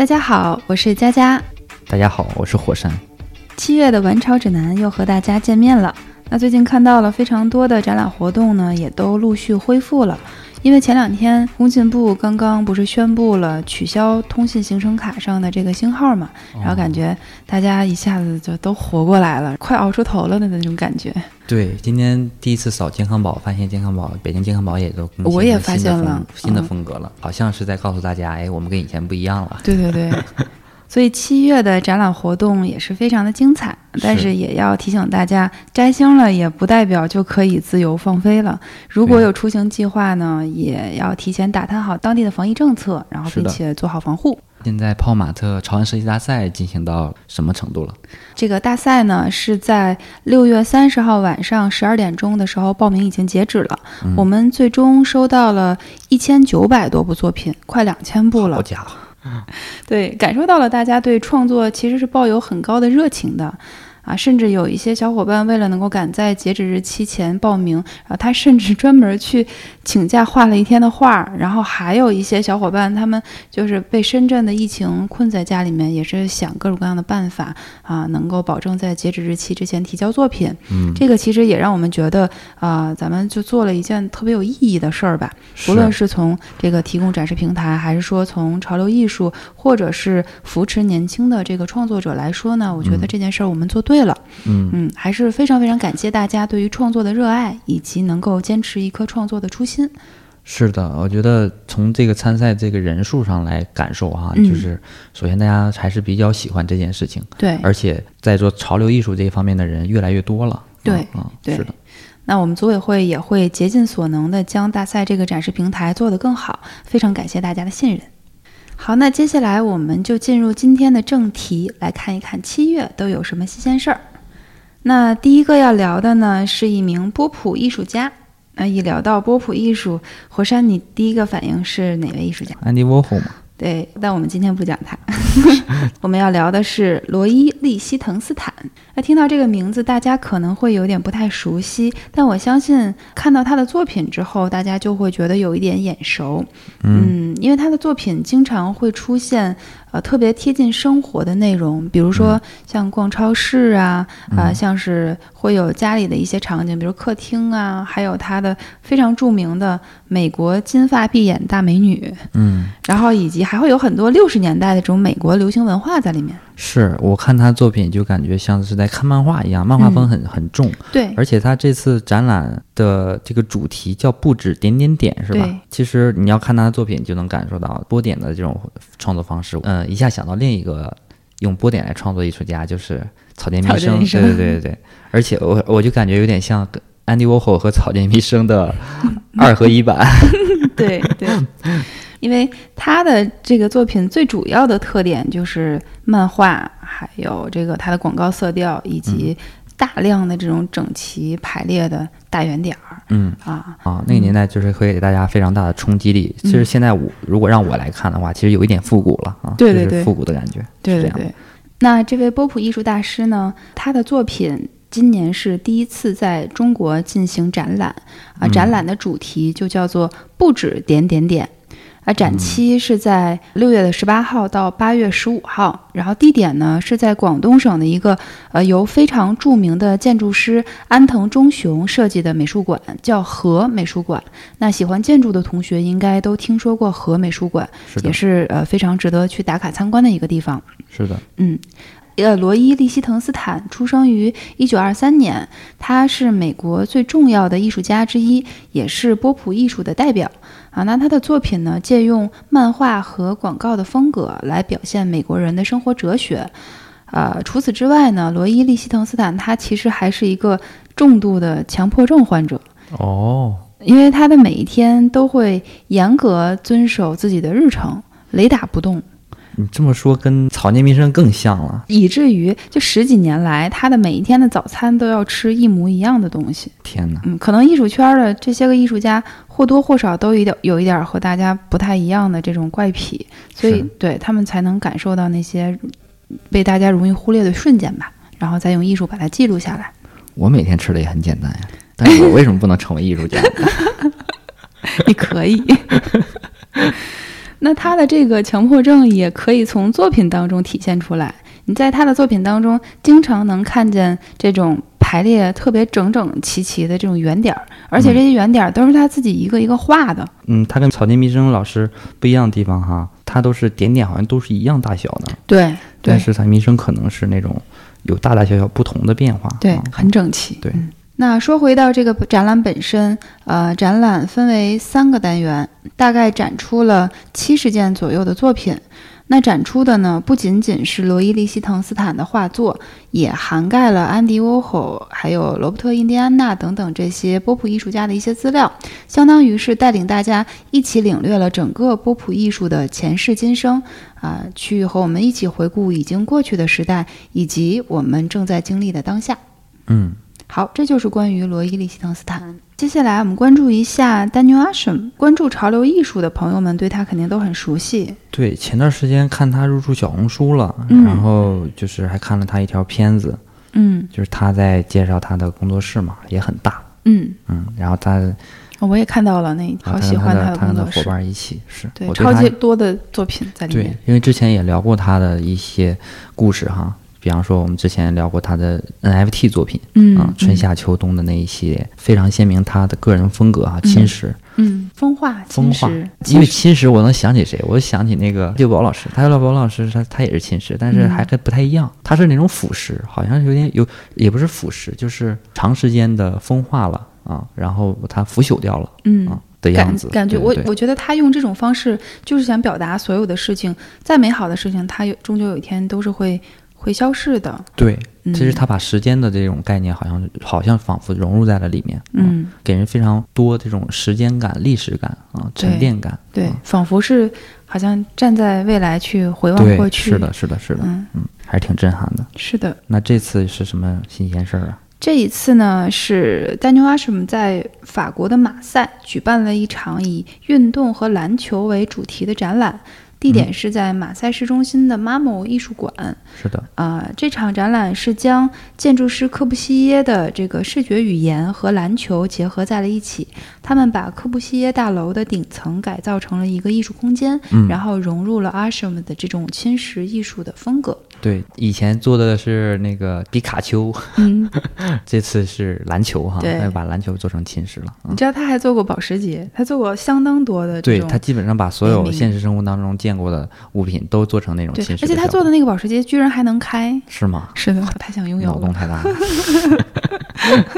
大家好，我是佳佳。大家好，我是火山。七月的玩潮指南又和大家见面了。那最近看到了非常多的展览活动呢，也都陆续恢复了。因为前两天工信部刚刚不是宣布了取消通信行程卡上的这个星号嘛，然后感觉大家一下子就都活过来了，快熬出头了的那种感觉。对，今天第一次扫健康宝，发现健康宝，北京健康宝也都我也发现了新的风格了，好像是在告诉大家，哎，我们跟以前不一样了。对对对。所以七月的展览活动也是非常的精彩，但是也要提醒大家，摘星了也不代表就可以自由放飞了。如果有出行计划呢，也要提前打探好当地的防疫政策，然后并且做好防护。现在泡马特潮玩设计大赛进行到什么程度了？这个大赛呢是在六月三十号晚上十二点钟的时候报名已经截止了，我们最终收到了一千九百多部作品，快两千部了。好家伙！对，感受到了大家对创作其实是抱有很高的热情的。啊，甚至有一些小伙伴为了能够赶在截止日期前报名，然后他甚至专门去请假画了一天的画。然后还有一些小伙伴，他们就是被深圳的疫情困在家里面，也是想各种各样的办法啊，能够保证在截止日期之前提交作品。嗯，这个其实也让我们觉得啊，咱们就做了一件特别有意义的事儿吧。不论是从这个提供展示平台，还是说从潮流艺术，或者是扶持年轻的这个创作者来说呢，我觉得这件事儿我们做。对了，嗯嗯，还是非常非常感谢大家对于创作的热爱，以及能够坚持一颗创作的初心。是的，我觉得从这个参赛这个人数上来感受哈，就是首先大家还是比较喜欢这件事情，对，而且在做潮流艺术这一方面的人越来越多了，对，嗯，对。是的。那我们组委会也会竭尽所能的将大赛这个展示平台做得更好，非常感谢大家的信任。好，那接下来我们就进入今天的正题，来看一看七月都有什么新鲜事儿。那第一个要聊的呢，是一名波普艺术家。那一聊到波普艺术，火山，你第一个反应是哪位艺术家？安迪沃霍吗？对，但我们今天不讲他，我们要聊的是罗伊·利希滕斯坦。那听到这个名字，大家可能会有点不太熟悉，但我相信看到他的作品之后，大家就会觉得有一点眼熟。嗯，因为他的作品经常会出现。呃，特别贴近生活的内容，比如说像逛超市啊，啊，像是会有家里的一些场景，比如客厅啊，还有他的非常著名的美国金发碧眼大美女，嗯，然后以及还会有很多六十年代的这种美国流行文化在里面。是我看他作品就感觉像是在看漫画一样，漫画风很很重。对，而且他这次展览的这个主题叫不止点点点，是吧？其实你要看他的作品，就能感受到波点的这种创作方式。嗯，一下想到另一个用波点来创作艺术家，就是草间弥生。对对对对对。而且我我就感觉有点像安迪沃霍和草间弥生的二合一版。对对。因为他的这个作品最主要的特点就是漫画，还有这个他的广告色调，以及大量的这种整齐排列的大圆点儿。嗯啊啊，那个年代就是会给大家非常大的冲击力。其实现在我如果让我来看的话，其实有一点复古了啊，对对对，复古的感觉。对对对。那这位波普艺术大师呢，他的作品今年是第一次在中国进行展览啊，展览的主题就叫做“不止点点点”。啊，展期是在六月的十八号到八月十五号，然后地点呢是在广东省的一个呃由非常著名的建筑师安藤忠雄设计的美术馆，叫和美术馆。那喜欢建筑的同学应该都听说过和美术馆，也是呃非常值得去打卡参观的一个地方。是的，嗯。呃，罗伊·利希滕斯坦出生于一九二三年，他是美国最重要的艺术家之一，也是波普艺术的代表啊。那他的作品呢，借用漫画和广告的风格来表现美国人的生活哲学。呃，除此之外呢，罗伊·利希滕斯坦他其实还是一个重度的强迫症患者哦，因为他的每一天都会严格遵守自己的日程，雷打不动。你这么说，跟草间弥生更像了，以至于就十几年来，他的每一天的早餐都要吃一模一样的东西。天哪！嗯，可能艺术圈的这些个艺术家或多或少都有点有一点和大家不太一样的这种怪癖，所以对他们才能感受到那些被大家容易忽略的瞬间吧，然后再用艺术把它记录下来。我每天吃的也很简单呀，但是我为什么不能成为艺术家？你可以。那他的这个强迫症也可以从作品当中体现出来。你在他的作品当中，经常能看见这种排列特别整整齐齐的这种圆点儿，而且这些圆点儿都是他自己一个一个画的。嗯，他跟草间弥生老师不一样的地方哈，他都是点点好像都是一样大小的。对，但是草间弥生可能是那种有大大小小不同的变化。对，很整齐。对。那说回到这个展览本身，呃，展览分为三个单元，大概展出了七十件左右的作品。那展出的呢，不仅仅是罗伊·利希滕斯坦的画作，也涵盖了安迪·沃霍，还有罗伯特·印第安纳等等这些波普艺术家的一些资料，相当于是带领大家一起领略了整个波普艺术的前世今生，啊，去和我们一起回顾已经过去的时代，以及我们正在经历的当下。嗯。好，这就是关于罗伊·利希滕斯坦。接下来我们关注一下 Daniel Asham。关注潮流艺术的朋友们对他肯定都很熟悉。对，前段时间看他入驻小红书了，然后就是还看了他一条片子，嗯，就是他在介绍他的工作室嘛，也很大，嗯嗯，然后他，我也看到了，那好喜欢他的工作室，伙伴一起是对，超级多的作品在里面。对，因为之前也聊过他的一些故事哈。比方说，我们之前聊过他的 NFT 作品，嗯，春夏秋冬的那一系列，非常鲜明他的个人风格啊，侵蚀，嗯，风化，风化，因为侵蚀，我能想起谁？我想起那个六宝老师，他六宝老师，他他也是侵蚀，但是还跟不太一样，他是那种腐蚀，好像有点有，也不是腐蚀，就是长时间的风化了啊，然后它腐朽掉了，嗯的样子，感觉我我觉得他用这种方式，就是想表达所有的事情，再美好的事情，它有终究有一天都是会。会消逝的，对，其实他把时间的这种概念，好像好像仿佛融入在了里面，嗯，给人非常多这种时间感、历史感啊，沉淀感，对，仿佛是好像站在未来去回望过去，是的，是的，是的，嗯嗯，还是挺震撼的，是的。那这次是什么新鲜事儿啊？这一次呢，是 Daniel Asham 在法国的马赛举办了一场以运动和篮球为主题的展览。地点是在马赛市中心的 Mamo 艺术馆。是的，啊，这场展览是将建筑师科布西耶的这个视觉语言和篮球结合在了一起。他们把科布西耶大楼的顶层改造成了一个艺术空间，然后融入了阿什姆的这种侵蚀艺术的风格。对，以前做的是那个皮卡丘，嗯，这次是篮球哈，对，把篮球做成侵蚀了。你知道他还做过保时捷，他做过相当多的。对他基本上把所有现实生活当中见过的物品都做成那种侵蚀。而且他做的那个保时捷居然还能开，是吗？是的，太想拥有了，脑洞太大了。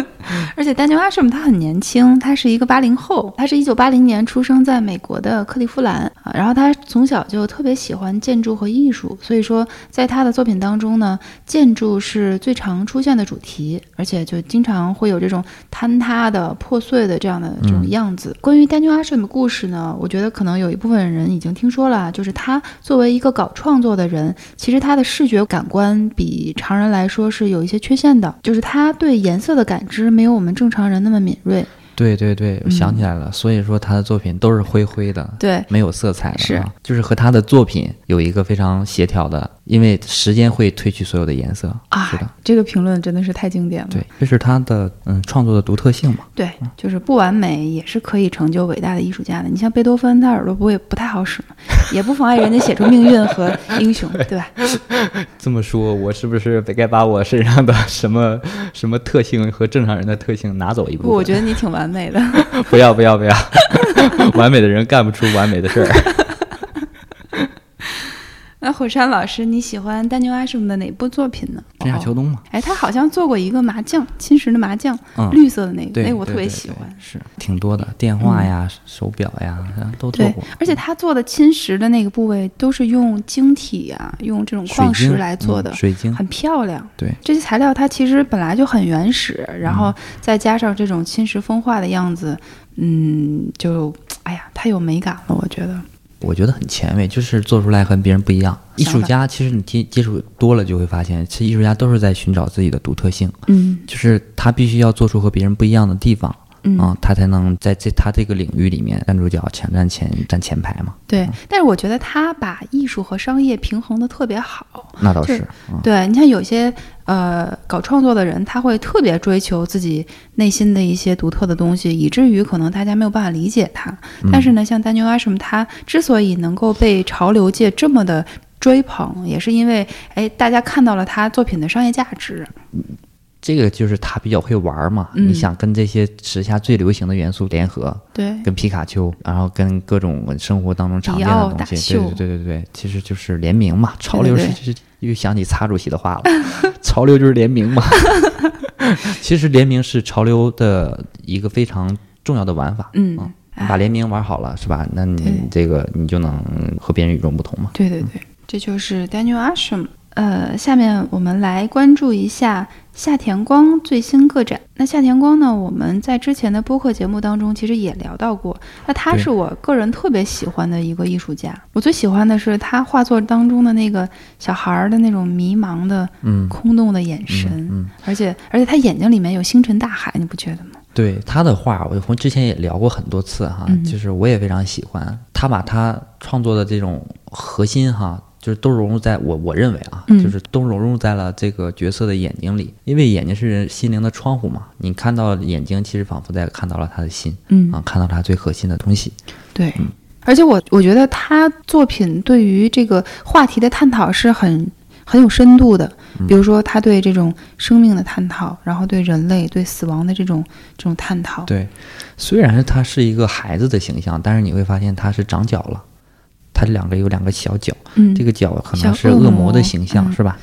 而且丹尼尔·阿什姆他很年轻，他是一个八零后，他是一九八零年出生在美国的克利夫兰啊。然后他从小就特别喜欢建筑和艺术，所以说在他的作品当中呢，建筑是最常出现的主题，而且就经常会有这种坍塌的、破碎的这样的这种样子。关于丹尼尔·阿什姆的故事呢，我觉得可能有一部分人已经听说了，就是他作为一个搞创作的人，其实他的视觉感官比常人来说是有一些缺陷的，就是他对颜色的感知没。没有我们正常人那么敏锐。对对对，我想起来了，所以说他的作品都是灰灰的，对，没有色彩的，是，就是和他的作品有一个非常协调的，因为时间会褪去所有的颜色啊。是的，这个评论真的是太经典了。对，这是他的嗯创作的独特性嘛。对，就是不完美也是可以成就伟大的艺术家的。你像贝多芬，他耳朵不会不太好使吗？也不妨碍人家写出命运和英雄，对吧？这么说，我是不是得该把我身上的什么什么特性和正常人的特性拿走一部分？我觉得你挺完美不要不要不要！完美的人干不出完美的事儿。那火山老师，你喜欢丹尼尔·阿什姆的哪部作品呢？春夏秋冬嘛。哎，他好像做过一个麻将，侵蚀的麻将，绿色的那个，那我特别喜欢。是挺多的，电话呀、手表呀，都做过。而且他做的侵蚀的那个部位都是用晶体啊，用这种矿石来做的，水晶很漂亮。对，这些材料它其实本来就很原始，然后再加上这种侵蚀风化的样子，嗯，就哎呀，太有美感了，我觉得。我觉得很前卫，就是做出来和别人不一样。艺术家其实你接接触多了，就会发现，其实艺术家都是在寻找自己的独特性。嗯，就是他必须要做出和别人不一样的地方，嗯，他才能在这他这个领域里面站住脚，抢占前站前排嘛。对，但是我觉得他把艺术和商业平衡的特别好。那倒是，对你像有些呃搞创作的人，他会特别追求自己内心的一些独特的东西，以至于可能大家没有办法理解他。但是呢，像 Daniel Ashram，他之所以能够被潮流界这么的追捧，也是因为哎，大家看到了他作品的商业价值。这个就是他比较会玩嘛，你想跟这些时下最流行的元素联合，对，跟皮卡丘，然后跟各种生活当中常见的东西，对对对对对，其实就是联名嘛。潮流是是又想起擦主席的话了，潮流就是联名嘛。其实联名是潮流的一个非常重要的玩法，嗯，把联名玩好了是吧？那你这个你就能和别人与众不同嘛。对对对，这就是 Daniel Ashram。呃，下面我们来关注一下夏田光最新个展。那夏田光呢，我们在之前的播客节目当中其实也聊到过。那他是我个人特别喜欢的一个艺术家。我最喜欢的是他画作当中的那个小孩儿的那种迷茫的、嗯空洞的眼神，而且而且他眼睛里面有星辰大海，你不觉得吗？对他的画，我从之前也聊过很多次哈，就是我也非常喜欢他把他创作的这种核心哈。就是都融入在我我认为啊，就是都融入在了这个角色的眼睛里，因为眼睛是人心灵的窗户嘛。你看到眼睛，其实仿佛在看到了他的心，嗯啊，看到他最核心的东西。对，而且我我觉得他作品对于这个话题的探讨是很很有深度的。比如说他对这种生命的探讨，然后对人类对死亡的这种这种探讨。对，虽然他是一个孩子的形象，但是你会发现他是长脚了。它两个有两个小脚，这个脚可能是恶魔的形象，是吧？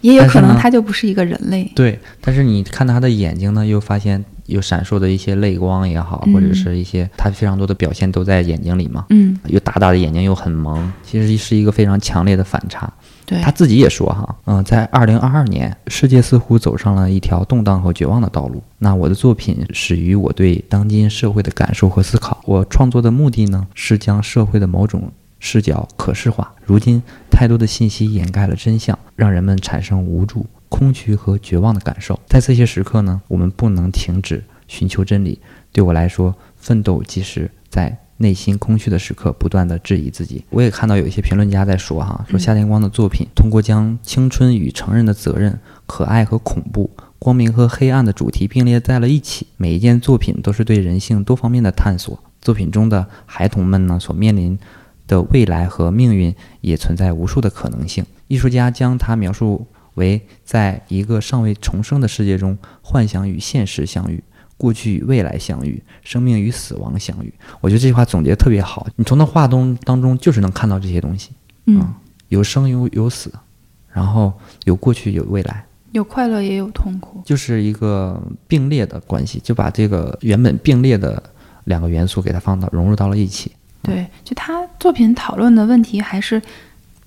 也有可能它就不是一个人类。对，但是你看他的眼睛呢，又发现有闪烁的一些泪光也好，或者是一些他非常多的表现都在眼睛里嘛。嗯，又大大的眼睛又很萌，其实是一个非常强烈的反差。对，他自己也说哈，嗯，在二零二二年，世界似乎走上了一条动荡和绝望的道路。那我的作品始于我对当今社会的感受和思考。我创作的目的呢，是将社会的某种。视角可视化。如今，太多的信息掩盖了真相，让人们产生无助、空虚和绝望的感受。在这些时刻呢，我们不能停止寻求真理。对我来说，奋斗即是在内心空虚的时刻不断地质疑自己。我也看到有一些评论家在说，哈，说夏天光的作品通过将青春与成人的责任、可爱和恐怖、光明和黑暗的主题并列在了一起。每一件作品都是对人性多方面的探索。作品中的孩童们呢，所面临。的未来和命运也存在无数的可能性。艺术家将它描述为在一个尚未重生的世界中，幻想与现实相遇，过去与未来相遇，生命与死亡相遇。我觉得这句话总结特别好。你从那画中当中就是能看到这些东西。嗯，有生有有死，然后有过去有未来，有快乐也有痛苦，就是一个并列的关系，就把这个原本并列的两个元素给它放到融入到了一起。对，就他作品讨论的问题还是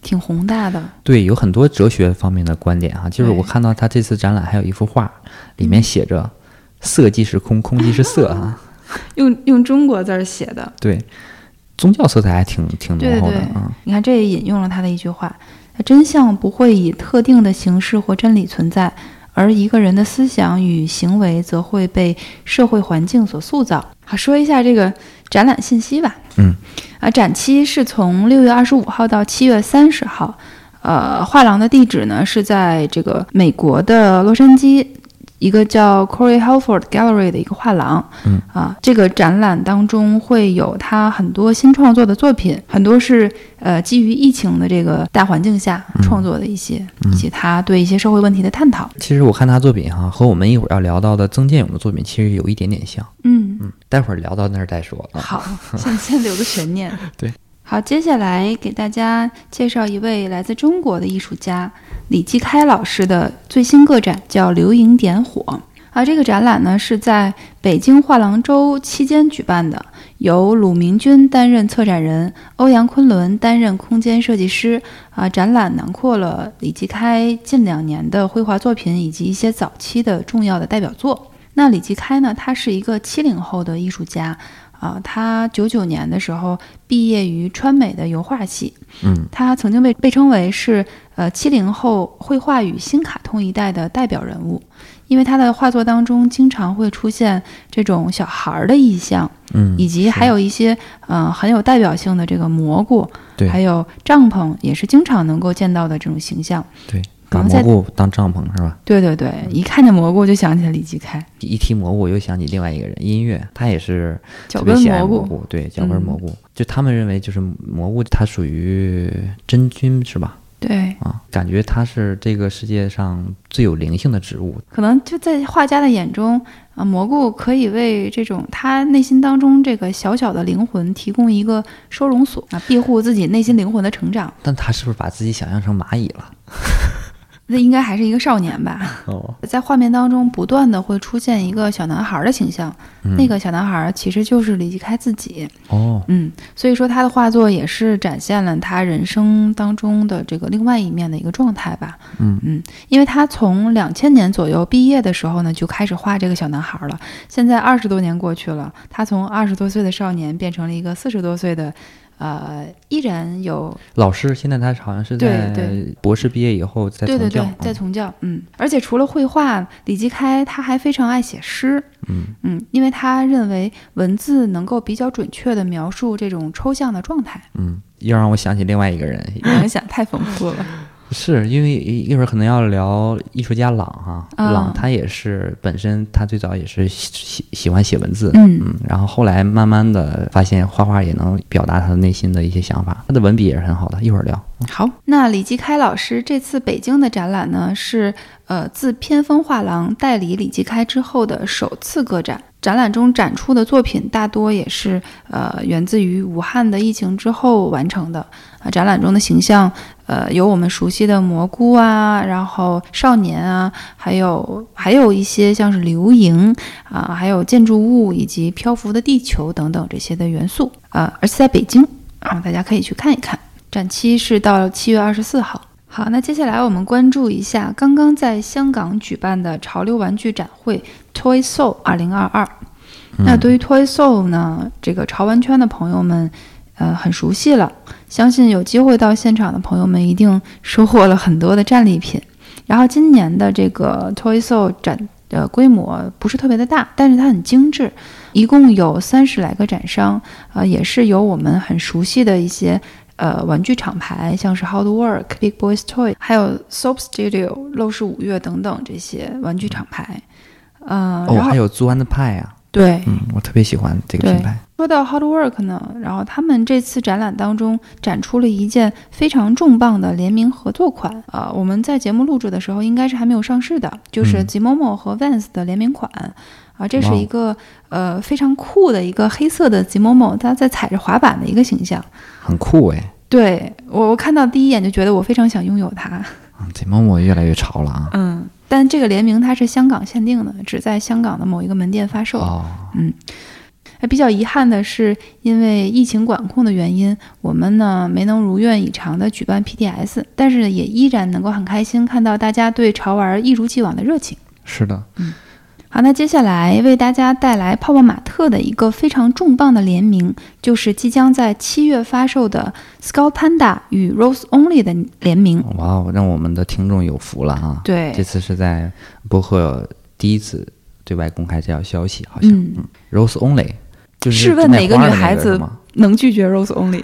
挺宏大的。对，有很多哲学方面的观点啊。就是我看到他这次展览还有一幅画，里面写着“色即是空，空即是色”啊。用用中国字写的。对，宗教色彩还挺挺浓厚的啊。你看，这也引用了他的一句话：“真相不会以特定的形式或真理存在，而一个人的思想与行为则会被社会环境所塑造。”好，说一下这个。展览信息吧，嗯，啊，展期是从六月二十五号到七月三十号，呃，画廊的地址呢是在这个美国的洛杉矶。一个叫 Corey Halford Gallery 的一个画廊，嗯啊，这个展览当中会有他很多新创作的作品，很多是呃基于疫情的这个大环境下创作的一些，以及他对一些社会问题的探讨。其实我看他作品哈，和我们一会儿要聊到的曾建勇的作品其实有一点点像。嗯嗯，待会儿聊到那儿再说。好，先先留个悬念。对。好，接下来给大家介绍一位来自中国的艺术家李继开老师的最新个展，叫《流萤点火》啊。这个展览呢是在北京画廊周期间举办的，由鲁明军担任策展人，欧阳昆仑担任空间设计师啊。展览囊括了李继开近两年的绘画作品以及一些早期的重要的代表作。那李继开呢，他是一个七零后的艺术家。啊，他九九年的时候毕业于川美的油画系，嗯，他曾经被被称为是呃七零后绘画与新卡通一代的代表人物，因为他的画作当中经常会出现这种小孩儿的意象，嗯，以及还有一些呃很有代表性的这个蘑菇，对，还有帐篷也是经常能够见到的这种形象。对，把蘑菇当帐篷是吧？对对对，一看见蘑菇就想起来李继开。一提蘑菇，我又想起另外一个人，音乐，他也是脚跟蘑菇。对，脚跟蘑菇，就他们认为就是蘑菇，它属于真菌是吧？对啊，感觉它是这个世界上最有灵性的植物。可能就在画家的眼中啊，蘑菇可以为这种他内心当中这个小小的灵魂提供一个收容所啊，庇护自己内心灵魂的成长。但他是不是把自己想象成蚂蚁了？那应该还是一个少年吧。哦，在画面当中不断的会出现一个小男孩的形象，那个小男孩其实就是李继开自己。哦，嗯，所以说他的画作也是展现了他人生当中的这个另外一面的一个状态吧。嗯嗯，因为他从两千年左右毕业的时候呢，就开始画这个小男孩了。现在二十多年过去了，他从二十多岁的少年变成了一个四十多岁的。呃，依然有老师。现在他好像是在博士毕业以后在从教，对对对，在从教。嗯，而且除了绘画，李继开他还非常爱写诗。嗯嗯，因为他认为文字能够比较准确的描述这种抽象的状态。嗯，又让我想起另外一个人，联想太丰富了。是因为一会儿可能要聊艺术家朗哈，朗他也是本身他最早也是喜喜欢写文字，嗯嗯，然后后来慢慢的发现画画也能表达他内心的一些想法，他的文笔也是很好的。一会儿聊。好，那李继开老师这次北京的展览呢，是呃自偏锋画廊代理李继开之后的首次个展。展览中展出的作品大多也是呃源自于武汉的疫情之后完成的啊。展览中的形象呃有我们熟悉的蘑菇啊，然后少年啊，还有还有一些像是流萤啊，还有建筑物以及漂浮的地球等等这些的元素啊。而且在北京啊，大家可以去看一看。展期是到七月二十四号。好，那接下来我们关注一下刚刚在香港举办的潮流玩具展会 Toy Soul 二零二二。那对于 Toy Soul 呢，这个潮玩圈的朋友们，呃，很熟悉了。相信有机会到现场的朋友们，一定收获了很多的战利品。然后今年的这个 Toy Show 展的规模不是特别的大，但是它很精致，一共有三十来个展商，呃，也是有我们很熟悉的一些。呃，玩具厂牌像是 How to Work、Big Boys Toy，还有 Soap Studio、陋室五月等等这些玩具厂牌。呃，哦，还有 Zuan 派啊。对，嗯，我特别喜欢这个品牌。说到 to Work 呢，然后他们这次展览当中展出了一件非常重磅的联名合作款。呃，我们在节目录制的时候应该是还没有上市的，就是 Zimomo 和 Vans 的联名款。啊，这是一个呃非常酷的一个黑色的吉某某，他在踩着滑板的一个形象，很酷哎。对我，我看到第一眼就觉得我非常想拥有它。吉某某越来越潮了啊。嗯，但这个联名它是香港限定的，只在香港的某一个门店发售。哦。嗯，比较遗憾的是，因为疫情管控的原因，我们呢没能如愿以偿的举办 PDS，但是也依然能够很开心看到大家对潮玩一如既往的热情。是的，嗯。好，那接下来为大家带来泡泡玛特的一个非常重磅的联名，就是即将在七月发售的 Skull Panda 与 Rose Only 的联名。哇哦，让我们的听众有福了哈！对，这次是在博客第一次对外公开这条消息，好像。嗯，Rose Only 就是试问哪个女孩子能拒绝 Rose Only？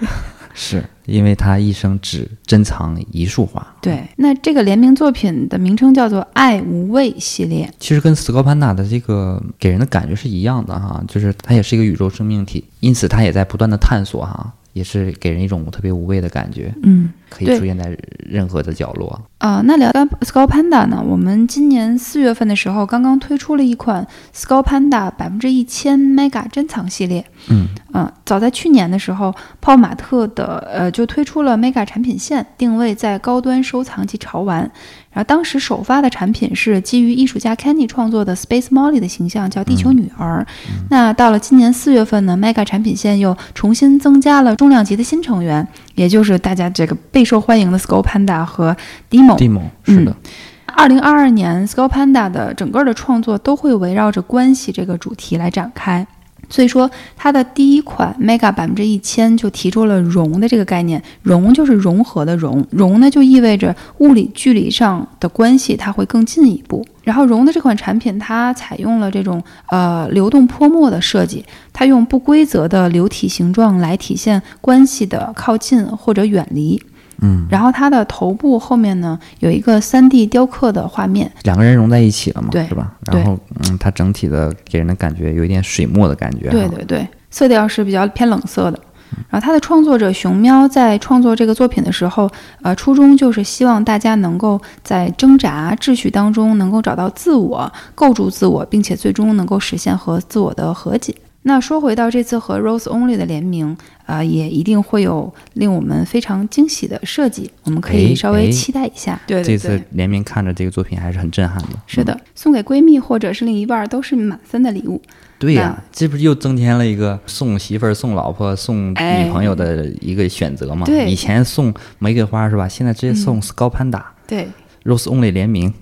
是因为她一生只珍藏一束花。对，那这个联名作品的名称叫做“爱无畏”系列，其实跟斯高潘达的这个给人的感觉是一样的哈，就是它也是一个宇宙生命体，因此它也在不断的探索哈。也是给人一种特别无畏的感觉，嗯，可以出现在任何的角落。啊，那聊到 Skull Panda 呢？我们今年四月份的时候刚刚推出了一款 Skull Panda 百分之一千 Mega 珍藏系列。嗯嗯，早在去年的时候，泡玛特的呃就推出了 Mega 产品线，定位在高端收藏及潮玩。然后当时首发的产品是基于艺术家 Kenny 创作的 Space Molly 的形象，叫地球女儿。那到了今年四月份呢，Mega 产品线又重新增加了重量级的新成员，也就是大家这个备受欢迎的 Skull Panda 和 Demo。Demo 是的。二零二二年，Skull Panda 的整个的创作都会围绕着关系这个主题来展开。所以说，它的第一款 Mega 百分之一千就提出了融的这个概念，融就是融合的融，融呢就意味着物理距离上的关系它会更进一步。然后融的这款产品，它采用了这种呃流动泼墨的设计，它用不规则的流体形状来体现关系的靠近或者远离。嗯，然后它的头部后面呢有一个三 D 雕刻的画面，两个人融在一起了嘛，对，是吧？然后嗯，它整体的给人的感觉有一点水墨的感觉，对对对，色调是比较偏冷色的。然后他的创作者熊喵在创作这个作品的时候，呃，初衷就是希望大家能够在挣扎秩序当中能够找到自我，构筑自我，并且最终能够实现和自我的和解。那说回到这次和 Rose Only 的联名，啊，也一定会有令我们非常惊喜的设计，我们可以稍微期待一下。对，这次联名看着这个作品还是很震撼的。是的，送给闺蜜或者是另一半都是满分的礼物。对呀，这不是又增添了一个送媳妇儿、送老婆、送女朋友的一个选择吗？对，以前送玫瑰花是吧？现在直接送高攀达。对，Rose Only 联名。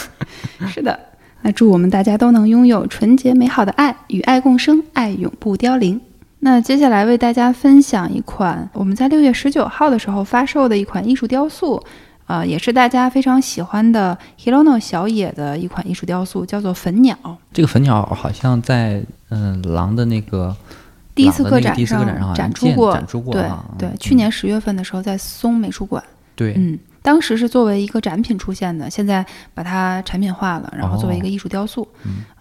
是的。那祝我们大家都能拥有纯洁美好的爱，与爱共生，爱永不凋零。那接下来为大家分享一款我们在六月十九号的时候发售的一款艺术雕塑，呃，也是大家非常喜欢的 Hirono 小野的一款艺术雕塑，叫做粉鸟。这个粉鸟好像在嗯狼的那个第一次个展上展出过，展出过。对对，去年十月份的时候在松美术馆。对，嗯。当时是作为一个展品出现的，现在把它产品化了，然后作为一个艺术雕塑，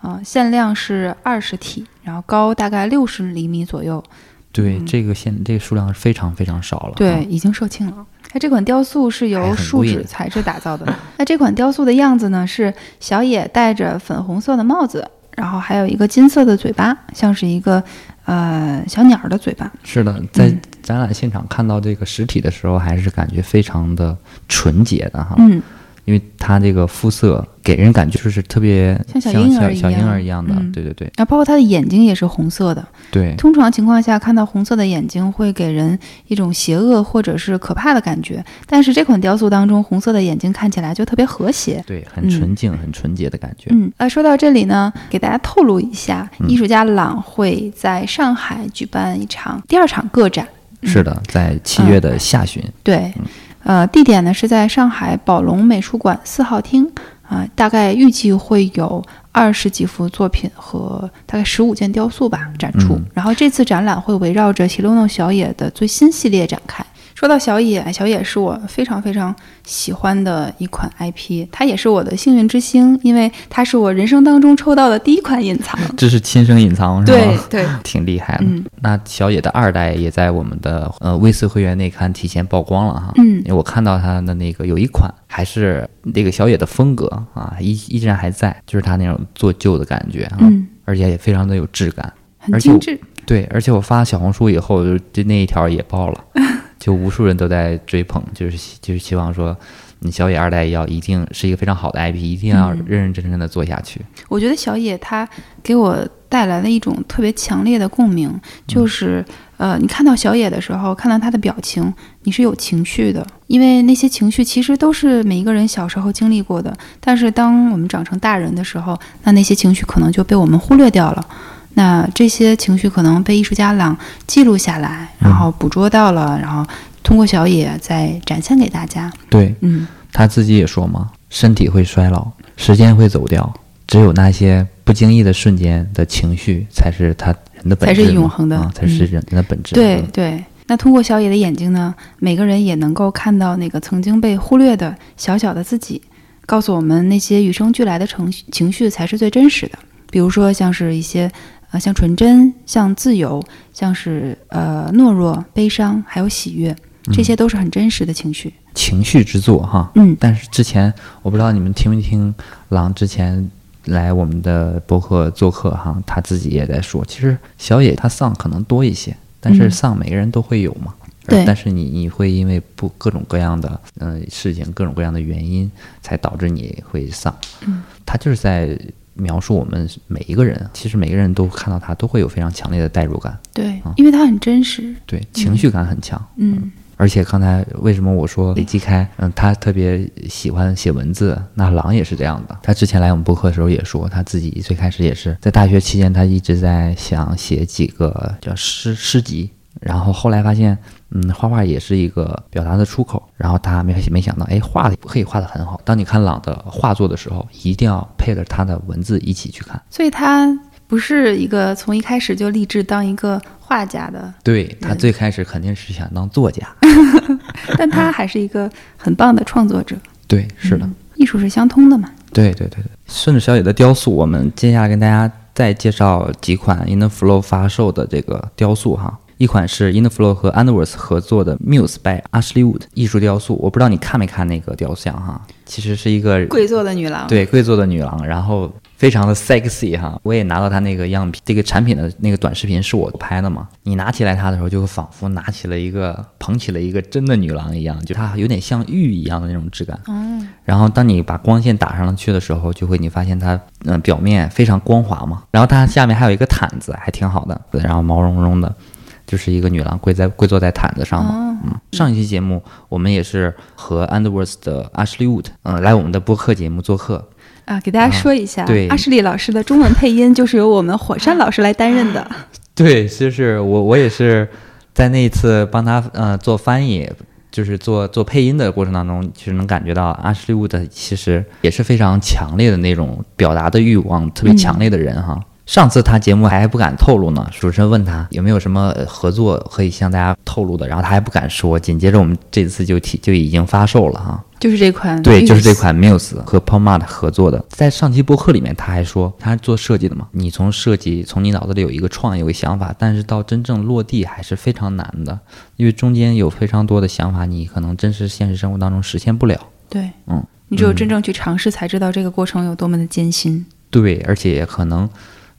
啊，限量是二十体，然后高大概六十厘米左右。对，这个限这个数量是非常非常少了。对，已经售罄了。它这款雕塑是由树脂材质打造的。那这款雕塑的样子呢，是小野戴着粉红色的帽子，然后还有一个金色的嘴巴，像是一个。呃，小鸟的嘴巴是的，在展览现场看到这个实体的时候，还是感觉非常的纯洁的哈。嗯。因为它这个肤色给人感觉就是特别像小婴儿小婴儿一样的，对对对。然后包括他的眼睛也是红色的，对。通常情况下看到红色的眼睛会给人一种邪恶或者是可怕的感觉，但是这款雕塑当中红色的眼睛看起来就特别和谐，对，很纯净、很纯洁的感觉。嗯，呃，说到这里呢，给大家透露一下，艺术家朗会在上海举办一场第二场个展，是的，在七月的下旬，对。呃，地点呢是在上海宝龙美术馆四号厅啊，大概预计会有二十几幅作品和大概十五件雕塑吧展出。然后这次展览会围绕着喜路诺小野的最新系列展开。说到小野，小野是我非常非常喜欢的一款 IP，它也是我的幸运之星，因为它是我人生当中抽到的第一款隐藏。这是亲生隐藏是吧？对对，挺厉害的。那小野的二代也在我们的呃 V 四会员内刊提前曝光了哈。嗯，因为我看到它的那个有一款还是那个小野的风格啊，依依然还在，就是它那种做旧的感觉啊，而且也非常的有质感，很精致。对，而且我发小红书以后，就那一条也爆了。就无数人都在追捧，就是就是希望说，你小野二代要一定是一个非常好的 IP，一定要认认真真的做下去。我觉得小野他给我带来了一种特别强烈的共鸣，就是呃，你看到小野的时候，看到他的表情，你是有情绪的，因为那些情绪其实都是每一个人小时候经历过的，但是当我们长成大人的时候，那那些情绪可能就被我们忽略掉了。那这些情绪可能被艺术家朗记录下来，然后捕捉到了，然后通过小野再展现给大家。对，嗯，他自己也说嘛，身体会衰老，时间会走掉，只有那些不经意的瞬间的情绪，才是他人的本质，才是永恒的，才是人的本质。对对。那通过小野的眼睛呢，每个人也能够看到那个曾经被忽略的小小的自己，告诉我们那些与生俱来的情绪情绪才是最真实的。比如说，像是一些。啊，像纯真，像自由，像是呃懦弱、悲伤，还有喜悦，这些都是很真实的情绪。情绪之作，哈，嗯。但是之前我不知道你们听没听狼之前来我们的博客做客哈，他自己也在说，其实小野他丧可能多一些，但是丧每个人都会有嘛。对。但是你你会因为不各种各样的嗯事情，各种各样的原因，才导致你会丧。嗯。他就是在。描述我们每一个人，其实每个人都看到他，都会有非常强烈的代入感。对，因为他很真实。对，情绪感很强。嗯，而且刚才为什么我说李继开，嗯，他特别喜欢写文字，那狼也是这样的。他之前来我们播客的时候也说，他自己最开始也是在大学期间，他一直在想写几个叫诗诗集，然后后来发现，嗯，画画也是一个表达的出口。然后他没没想到，哎，画的可以画的很好。当你看朗的画作的时候，一定要配着他的文字一起去看。所以他不是一个从一开始就立志当一个。画家的，对他最开始肯定是想当作家，但他还是一个很棒的创作者。对，是的，艺术是相通的嘛。对对对对，顺着小野的雕塑，我们接下来跟大家再介绍几款 In the Flow 发售的这个雕塑哈。一款是 In the Flow 和 Andworth 合作的 Muse by Ashley Wood 艺术雕塑，我不知道你看没看那个雕像哈，其实是一个跪坐的女郎，对，跪坐的女郎，然后。非常的 sexy 哈，我也拿到它那个样品，这个产品的那个短视频是我拍的嘛？你拿起来它的时候，就会仿佛拿起了一个捧起了一个真的女郎一样，就它有点像玉一样的那种质感。嗯。然后当你把光线打上去的时候，就会你发现它嗯表面非常光滑嘛。然后它下面还有一个毯子，还挺好的。然后毛茸茸的，就是一个女郎跪在跪坐在毯子上嘛。嗯。上一期节目我们也是和 Andworth 的 Ashley Wood 嗯来我们的播客节目做客。啊，给大家说一下，阿什利老师的中文配音就是由我们火山老师来担任的。对，就是我，我也是在那一次帮他呃做翻译，就是做做配音的过程当中，其实能感觉到阿什利伍德其实也是非常强烈的那种表达的欲望特别强烈的人哈。上次他节目还不敢透露呢，主持人问他有没有什么合作可以向大家透露的，然后他还不敢说。紧接着我们这次就提就已经发售了哈。就是这款，对，就是这款 Muse 和 Pomade 合作的。在上期播客里面，他还说他是做设计的嘛。你从设计，从你脑子里有一个创意、有个想法，但是到真正落地还是非常难的，因为中间有非常多的想法，你可能真实现实生活当中实现不了。对，嗯，你只有真正去尝试，才知道这个过程有多么的艰辛。对，而且可能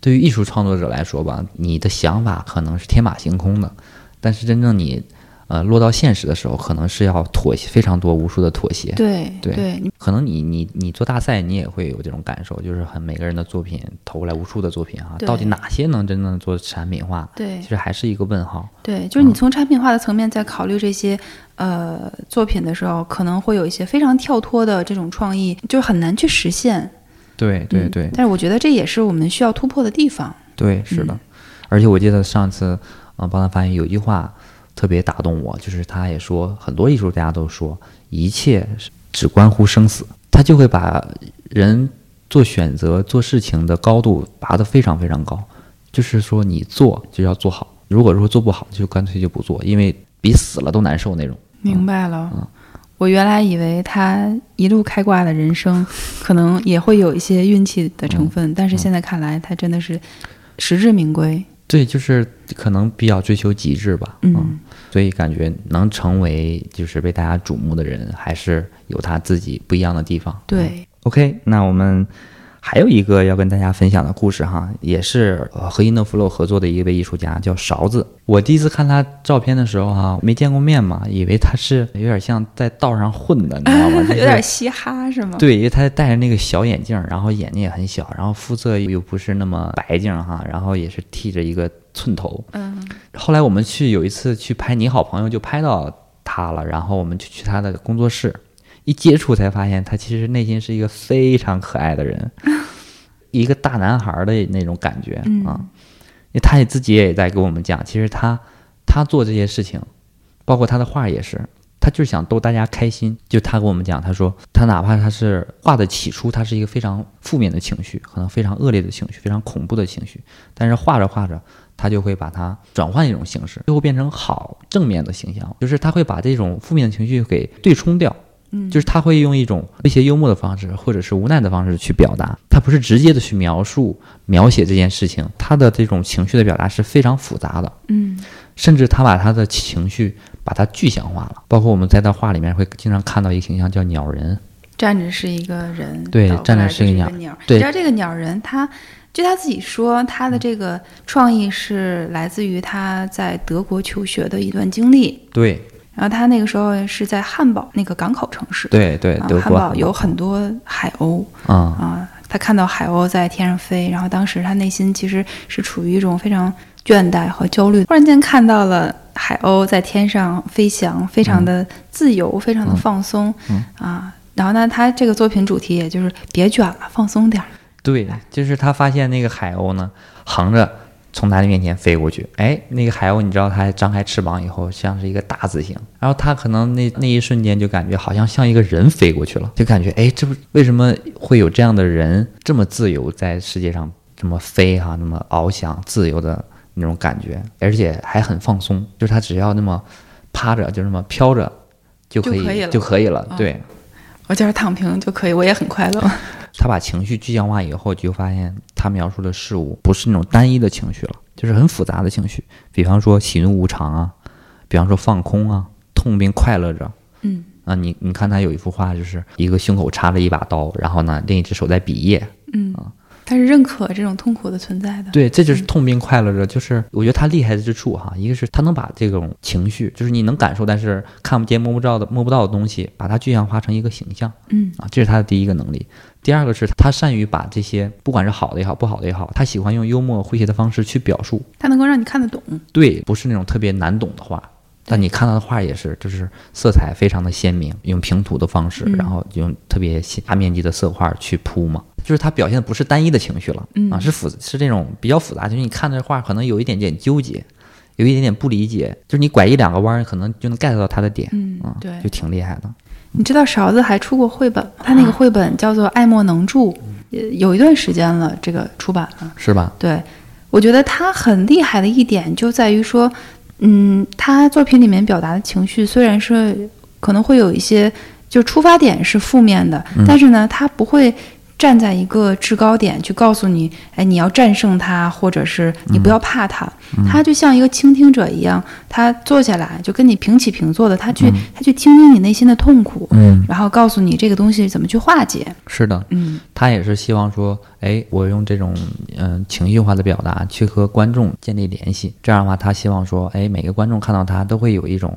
对于艺术创作者来说吧，你的想法可能是天马行空的，但是真正你。呃，落到现实的时候，可能是要妥协非常多、无数的妥协。对对，可能你你你做大赛，你也会有这种感受，就是很每个人的作品投过来无数的作品啊，到底哪些能真正做产品化？对，其实还是一个问号。对，就是你从产品化的层面在考虑这些呃作品的时候，可能会有一些非常跳脱的这种创意，就很难去实现。对对对。但是我觉得这也是我们需要突破的地方。对，是的。而且我记得上次嗯帮他翻译有句话。特别打动我，就是他也说，很多艺术家都说，一切只关乎生死。他就会把人做选择、做事情的高度拔得非常非常高。就是说，你做就要做好，如果说做不好，就干脆就不做，因为比死了都难受那种。明白了。嗯，我原来以为他一路开挂的人生，可能也会有一些运气的成分，但是现在看来，他真的是实至名归。对，就是可能比较追求极致吧。嗯。所以感觉能成为就是被大家瞩目的人，还是有他自己不一样的地方。对，OK，那我们还有一个要跟大家分享的故事哈，也是和 In the Flow 合作的一位艺术家，叫勺子。我第一次看他照片的时候哈，没见过面嘛，以为他是有点像在道上混的，你知道吗？有点嘻哈是吗？对，因为他戴着那个小眼镜，然后眼睛也很小，然后肤色又不是那么白净哈，然后也是剃着一个。寸头，嗯，后来我们去有一次去拍《你好朋友》，就拍到他了。然后我们就去他的工作室，一接触才发现他其实内心是一个非常可爱的人，一个大男孩的那种感觉啊。因为他也自己也在跟我们讲，其实他他做这些事情，包括他的画也是，他就是想逗大家开心。就他跟我们讲，他说他哪怕他是画的起初，他是一个非常负面的情绪，可能非常恶劣的情绪，非常恐怖的情绪，但是画着画着。他就会把它转换一种形式，最后变成好正面的形象，就是他会把这种负面的情绪给对冲掉，嗯，就是他会用一种诙谐幽默的方式，或者是无奈的方式去表达，他不是直接的去描述描写这件事情，他的这种情绪的表达是非常复杂的，嗯，甚至他把他的情绪把它具象化了，包括我们在他画里面会经常看到一个形象叫鸟人，站着是一个人，对，站着是一个鸟，对，你知道这个鸟人他。据他自己说，他的这个创意是来自于他在德国求学的一段经历。对，然后他那个时候是在汉堡那个港口城市。对对，汉堡有很多海鸥。啊啊，他看到海鸥在天上飞，然后当时他内心其实是处于一种非常倦怠和焦虑。突然间看到了海鸥在天上飞翔，非常的自由，非常的放松啊。然后呢，他这个作品主题也就是别卷了，放松点儿。对，就是他发现那个海鸥呢，横着从他的面前飞过去。哎，那个海鸥，你知道它张开翅膀以后像是一个大字形，然后它可能那那一瞬间就感觉好像像一个人飞过去了，就感觉哎，这不为什么会有这样的人这么自由在世界上这么飞哈，那么翱翔自由的那种感觉，而且还很放松，就是他只要那么趴着，就那么飘着就可以就可以了，对。我就是躺平就可以，我也很快乐。他把情绪具象化以后，就发现他描述的事物不是那种单一的情绪了，就是很复杂的情绪。比方说喜怒无常啊，比方说放空啊，痛并快乐着。嗯啊，你你看他有一幅画，就是一个胸口插了一把刀，然后呢，另一只手在比耶。嗯啊。他是认可这种痛苦的存在的，对，这就是痛并快乐着。就是我觉得他厉害的之处哈，一个是他能把这种情绪，就是你能感受但是看不见摸不着的摸不到的东西，把它具象化成一个形象，嗯啊，这是他的第一个能力。第二个是他善于把这些不管是好的也好，不好的也好，他喜欢用幽默诙谐的方式去表述，他能够让你看得懂。对，不是那种特别难懂的话，但你看到的画也是，就是色彩非常的鲜明，用平涂的方式，然后用特别大面积的色块去铺嘛。就是他表现的不是单一的情绪了，啊，是复是这种比较复杂，就是你看这画可能有一点点纠结，有一点点不理解，就是你拐一两个弯，可能就能 get 到他的点，嗯，对，就挺厉害的。你知道勺子还出过绘本，他那个绘本叫做《爱莫能助》，有一段时间了，这个出版了，是吧？对，我觉得他很厉害的一点就在于说，嗯，他作品里面表达的情绪虽然是可能会有一些，就出发点是负面的，但是呢，他不会。站在一个制高点去告诉你，哎，你要战胜他，或者是你不要怕他，他就像一个倾听者一样，他坐下来就跟你平起平坐的，他去他去听听你内心的痛苦，嗯，然后告诉你这个东西怎么去化解。是的，嗯，他也是希望说，哎，我用这种嗯情绪化的表达去和观众建立联系，这样的话，他希望说，哎，每个观众看到他都会有一种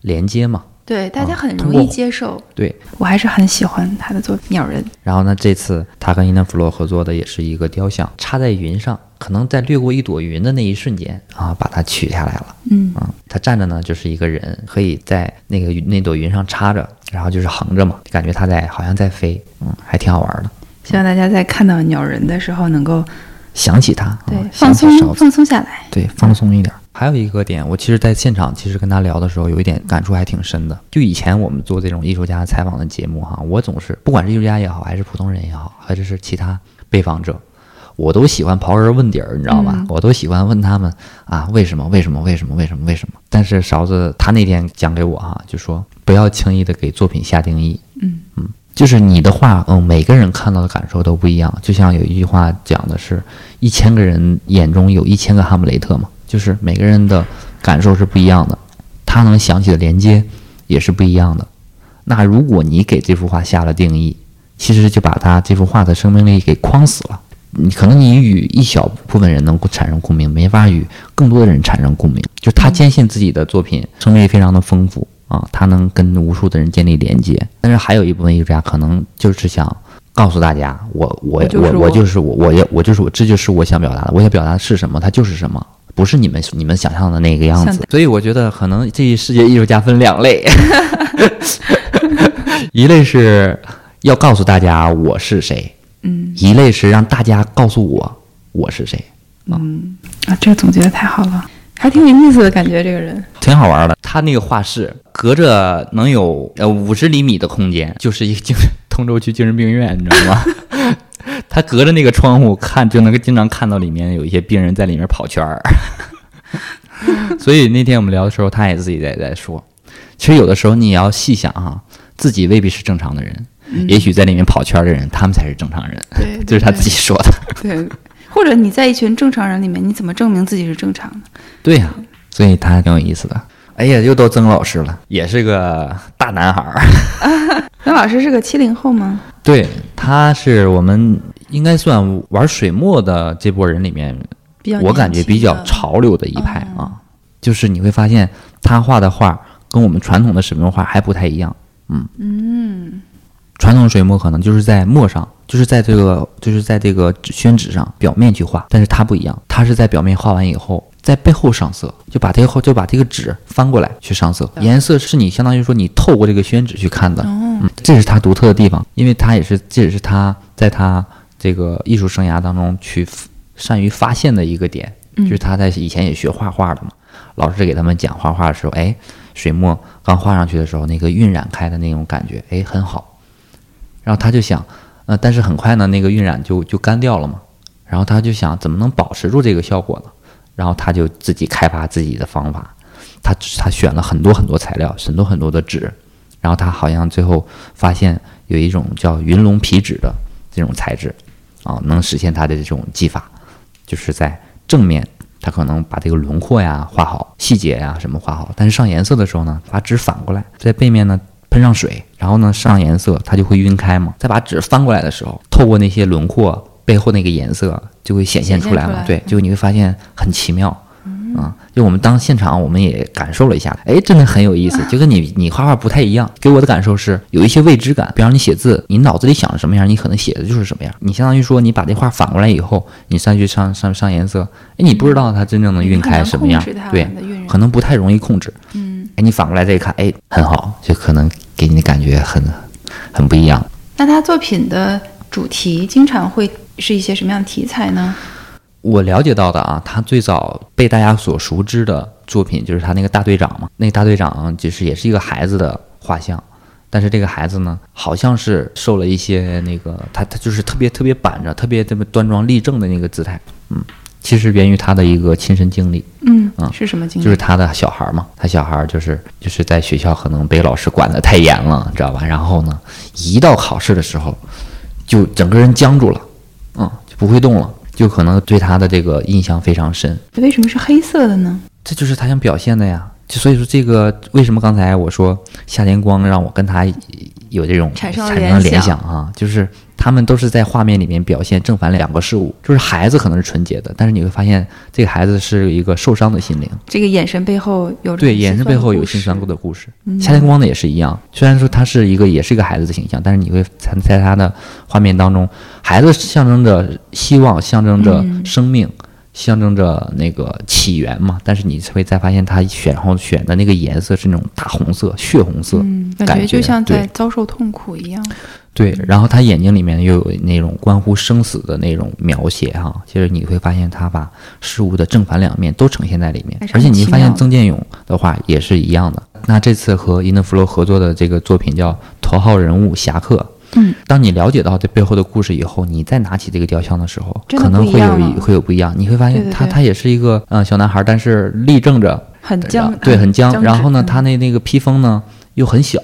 连接嘛。对，大家很容易接受。对我还是很喜欢他的作品《鸟人》。然后呢，这次他跟伊南弗洛合作的也是一个雕像，插在云上，可能在掠过一朵云的那一瞬间啊，把它取下来了。嗯啊，他站着呢，就是一个人，可以在那个那朵云上插着，然后就是横着嘛，感觉他在好像在飞，嗯，还挺好玩的。希望大家在看到鸟人的时候能够想起他，对，放松放松下来，对，放松一点。还有一个点，我其实在现场其实跟他聊的时候，有一点感触还挺深的。就以前我们做这种艺术家采访的节目哈，我总是不管是艺术家也好，还是普通人也好，还是是其他被访者，我都喜欢刨根问底儿，你知道吧？我都喜欢问他们啊，为什么？为什么？为什么？为什么？为什么？但是勺子他那天讲给我哈，就说不要轻易的给作品下定义。嗯嗯，就是你的画，嗯，每个人看到的感受都不一样。就像有一句话讲的是，一千个人眼中有一千个哈姆雷特嘛。就是每个人的感受是不一样的，他能想起的连接也是不一样的。那如果你给这幅画下了定义，其实就把他这幅画的生命力给框死了。你可能你与一小部分人能够产生共鸣，没法与更多的人产生共鸣。就他坚信自己的作品生命力非常的丰富啊，他能跟无数的人建立连接。但是还有一部分艺术家可能就是想告诉大家，我我我我就是我，我要我就是我，这就是我想表达的。我想表达的是什么，它就是什么。不是你们你们想象的那个样子，所以我觉得可能这一世界艺术家分两类，一类是要告诉大家我是谁，嗯，一类是让大家告诉我我是谁，嗯。啊，这个总结的太好了，还挺有意思的感觉，这个人。挺好玩的。他那个画室隔着能有呃五十厘米的空间，就是一个精神通州区精神病院，你知道吗？他隔着那个窗户看，就能够经常看到里面有一些病人在里面跑圈儿。所以那天我们聊的时候，他也自己在在说，其实有的时候你要细想哈，自己未必是正常的人，也许在里面跑圈的人，他们才是正常人。对，这是他自己说的。对，或者你在一群正常人里面，你怎么证明自己是正常的？对呀，所以他还挺有意思的。哎呀，又到曾老师了，也是个大男孩儿。曾老师是个七零后吗？对，他是我们应该算玩水墨的这波人里面，我感觉比较潮流的一派啊。就是你会发现他画的画跟我们传统的水墨画还不太一样。嗯嗯，传统水墨可能就是在墨上，就是在这个就是在这个宣纸上表面去画，但是他不一样，他是在表面画完以后。在背后上色，就把这个后就把这个纸翻过来去上色，颜色是你相当于说你透过这个宣纸去看的，嗯，这是它独特的地方，因为它也是这也是他在他这个艺术生涯当中去善于发现的一个点，就是他在以前也学画画的嘛，老师给他们讲画画的时候，哎，水墨刚画上去的时候，那个晕染开的那种感觉，哎，很好，然后他就想，呃，但是很快呢，那个晕染就就干掉了嘛，然后他就想怎么能保持住这个效果呢？然后他就自己开发自己的方法，他他选了很多很多材料，很多很多的纸，然后他好像最后发现有一种叫云龙皮纸的这种材质，啊，能实现他的这种技法，就是在正面他可能把这个轮廓呀画好，细节呀什么画好，但是上颜色的时候呢，把纸反过来，在背面呢喷上水，然后呢上颜色，它就会晕开嘛，再把纸翻过来的时候，透过那些轮廓。背后那个颜色就会显现出来了，对，就你会发现很奇妙，啊，就我们当现场我们也感受了一下，哎，真的很有意思，就跟你你画画不太一样，给我的感受是有一些未知感。比方你写字，你脑子里想的什么样，你可能写的就是什么样。你相当于说你把这画反过来以后，你上去上上上颜色，哎，你不知道它真正的晕开什么样，对，可能不太容易控制。嗯，哎，你反过来再一看，哎，很好，就可能给你的感觉很很不一样。那他作品的主题经常会。是一些什么样的题材呢？我了解到的啊，他最早被大家所熟知的作品就是他那个大队长嘛。那个大队长就是也是一个孩子的画像，但是这个孩子呢，好像是受了一些那个，他他就是特别特别板着，特别特别端庄立正的那个姿态。嗯，其实源于他的一个亲身经历。嗯嗯，是什么经历？就是他的小孩嘛，他小孩就是就是在学校可能被老师管得太严了，知道吧？然后呢，一到考试的时候，就整个人僵住了。嗯，就不会动了，就可能对他的这个印象非常深。为什么是黑色的呢？这就是他想表现的呀。就所以说，这个为什么刚才我说夏天光让我跟他有这种产生联想啊？就是。他们都是在画面里面表现正反两个事物，就是孩子可能是纯洁的，但是你会发现这个孩子是一个受伤的心灵。这个眼神背后有对眼神背后有心酸过的故事。夏天光的也是一样，虽然说他是一个也是一个孩子的形象，但是你会在在他的画面当中，孩子象征着希望，象征着生命，象征着那个起源嘛。但是你会再发现他选后选的那个颜色是那种大红色、血红色，感觉就像在遭受痛苦一样。对，然后他眼睛里面又有那种关乎生死的那种描写哈，其实你会发现他把事物的正反两面都呈现在里面，而且你会发现曾建勇的话也是一样的。那这次和伊能弗洛合作的这个作品叫《头号人物侠客》，嗯，当你了解到这背后的故事以后，你再拿起这个雕像的时候，可能会有一会有不一样，你会发现他他也是一个嗯小男孩，但是立正着，很僵，对，很僵。然后呢，他那那个披风呢又很小。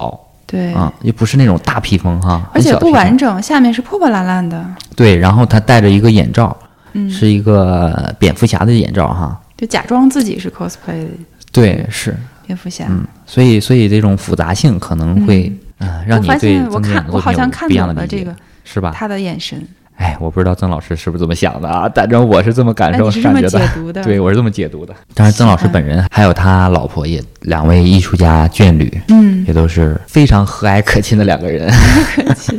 对啊，又不是那种大披风哈，而且不完整，下面是破破烂烂的。对，然后他戴着一个眼罩，嗯，是一个蝙蝠侠的眼罩哈，就假装自己是 cosplay。对，是蝙蝠侠。嗯，所以所以这种复杂性可能会嗯让你对曾建我好像看懂了这个，是吧？他的眼神。哎，我不知道曾老师是不是这么想的啊？反正我是这么感受、感觉的。对，我是这么解读的。当然，曾老师本人还有他老婆也两位艺术家眷侣，嗯，也都是非常和蔼可亲的两个人。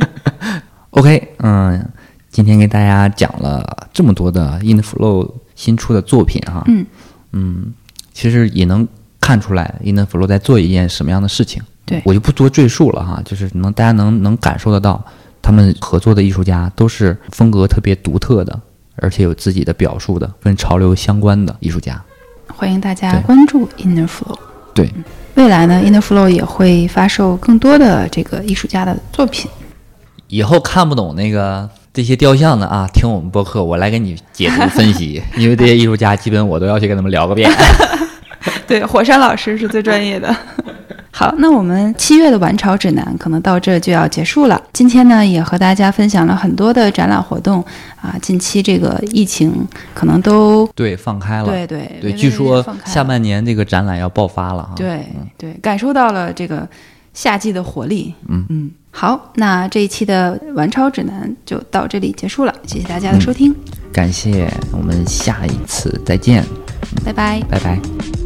OK，嗯，今天给大家讲了这么多的 Inflow 新出的作品哈，嗯嗯，其实也能看出来 Inflow 在做一件什么样的事情。对，我就不多赘述了哈，就是能大家能能感受得到。他们合作的艺术家都是风格特别独特的，而且有自己的表述的，跟潮流相关的艺术家。欢迎大家关注 Inner Flow。对，未来呢，Inner Flow 也会发售更多的这个艺术家的作品。以后看不懂那个这些雕像的啊，听我们播客，我来给你解读分析。因为这些艺术家基本我都要去跟他们聊个遍。对，火山老师是最专业的。好，那我们七月的晚潮指南可能到这就要结束了。今天呢，也和大家分享了很多的展览活动啊。近期这个疫情可能都对放开了，对对对，据说下半年这个展览要爆发了哈。对对，感受到了这个夏季的活力。嗯嗯，好，那这一期的晚潮指南就到这里结束了，谢谢大家的收听，感谢，我们下一次再见，拜拜，拜拜。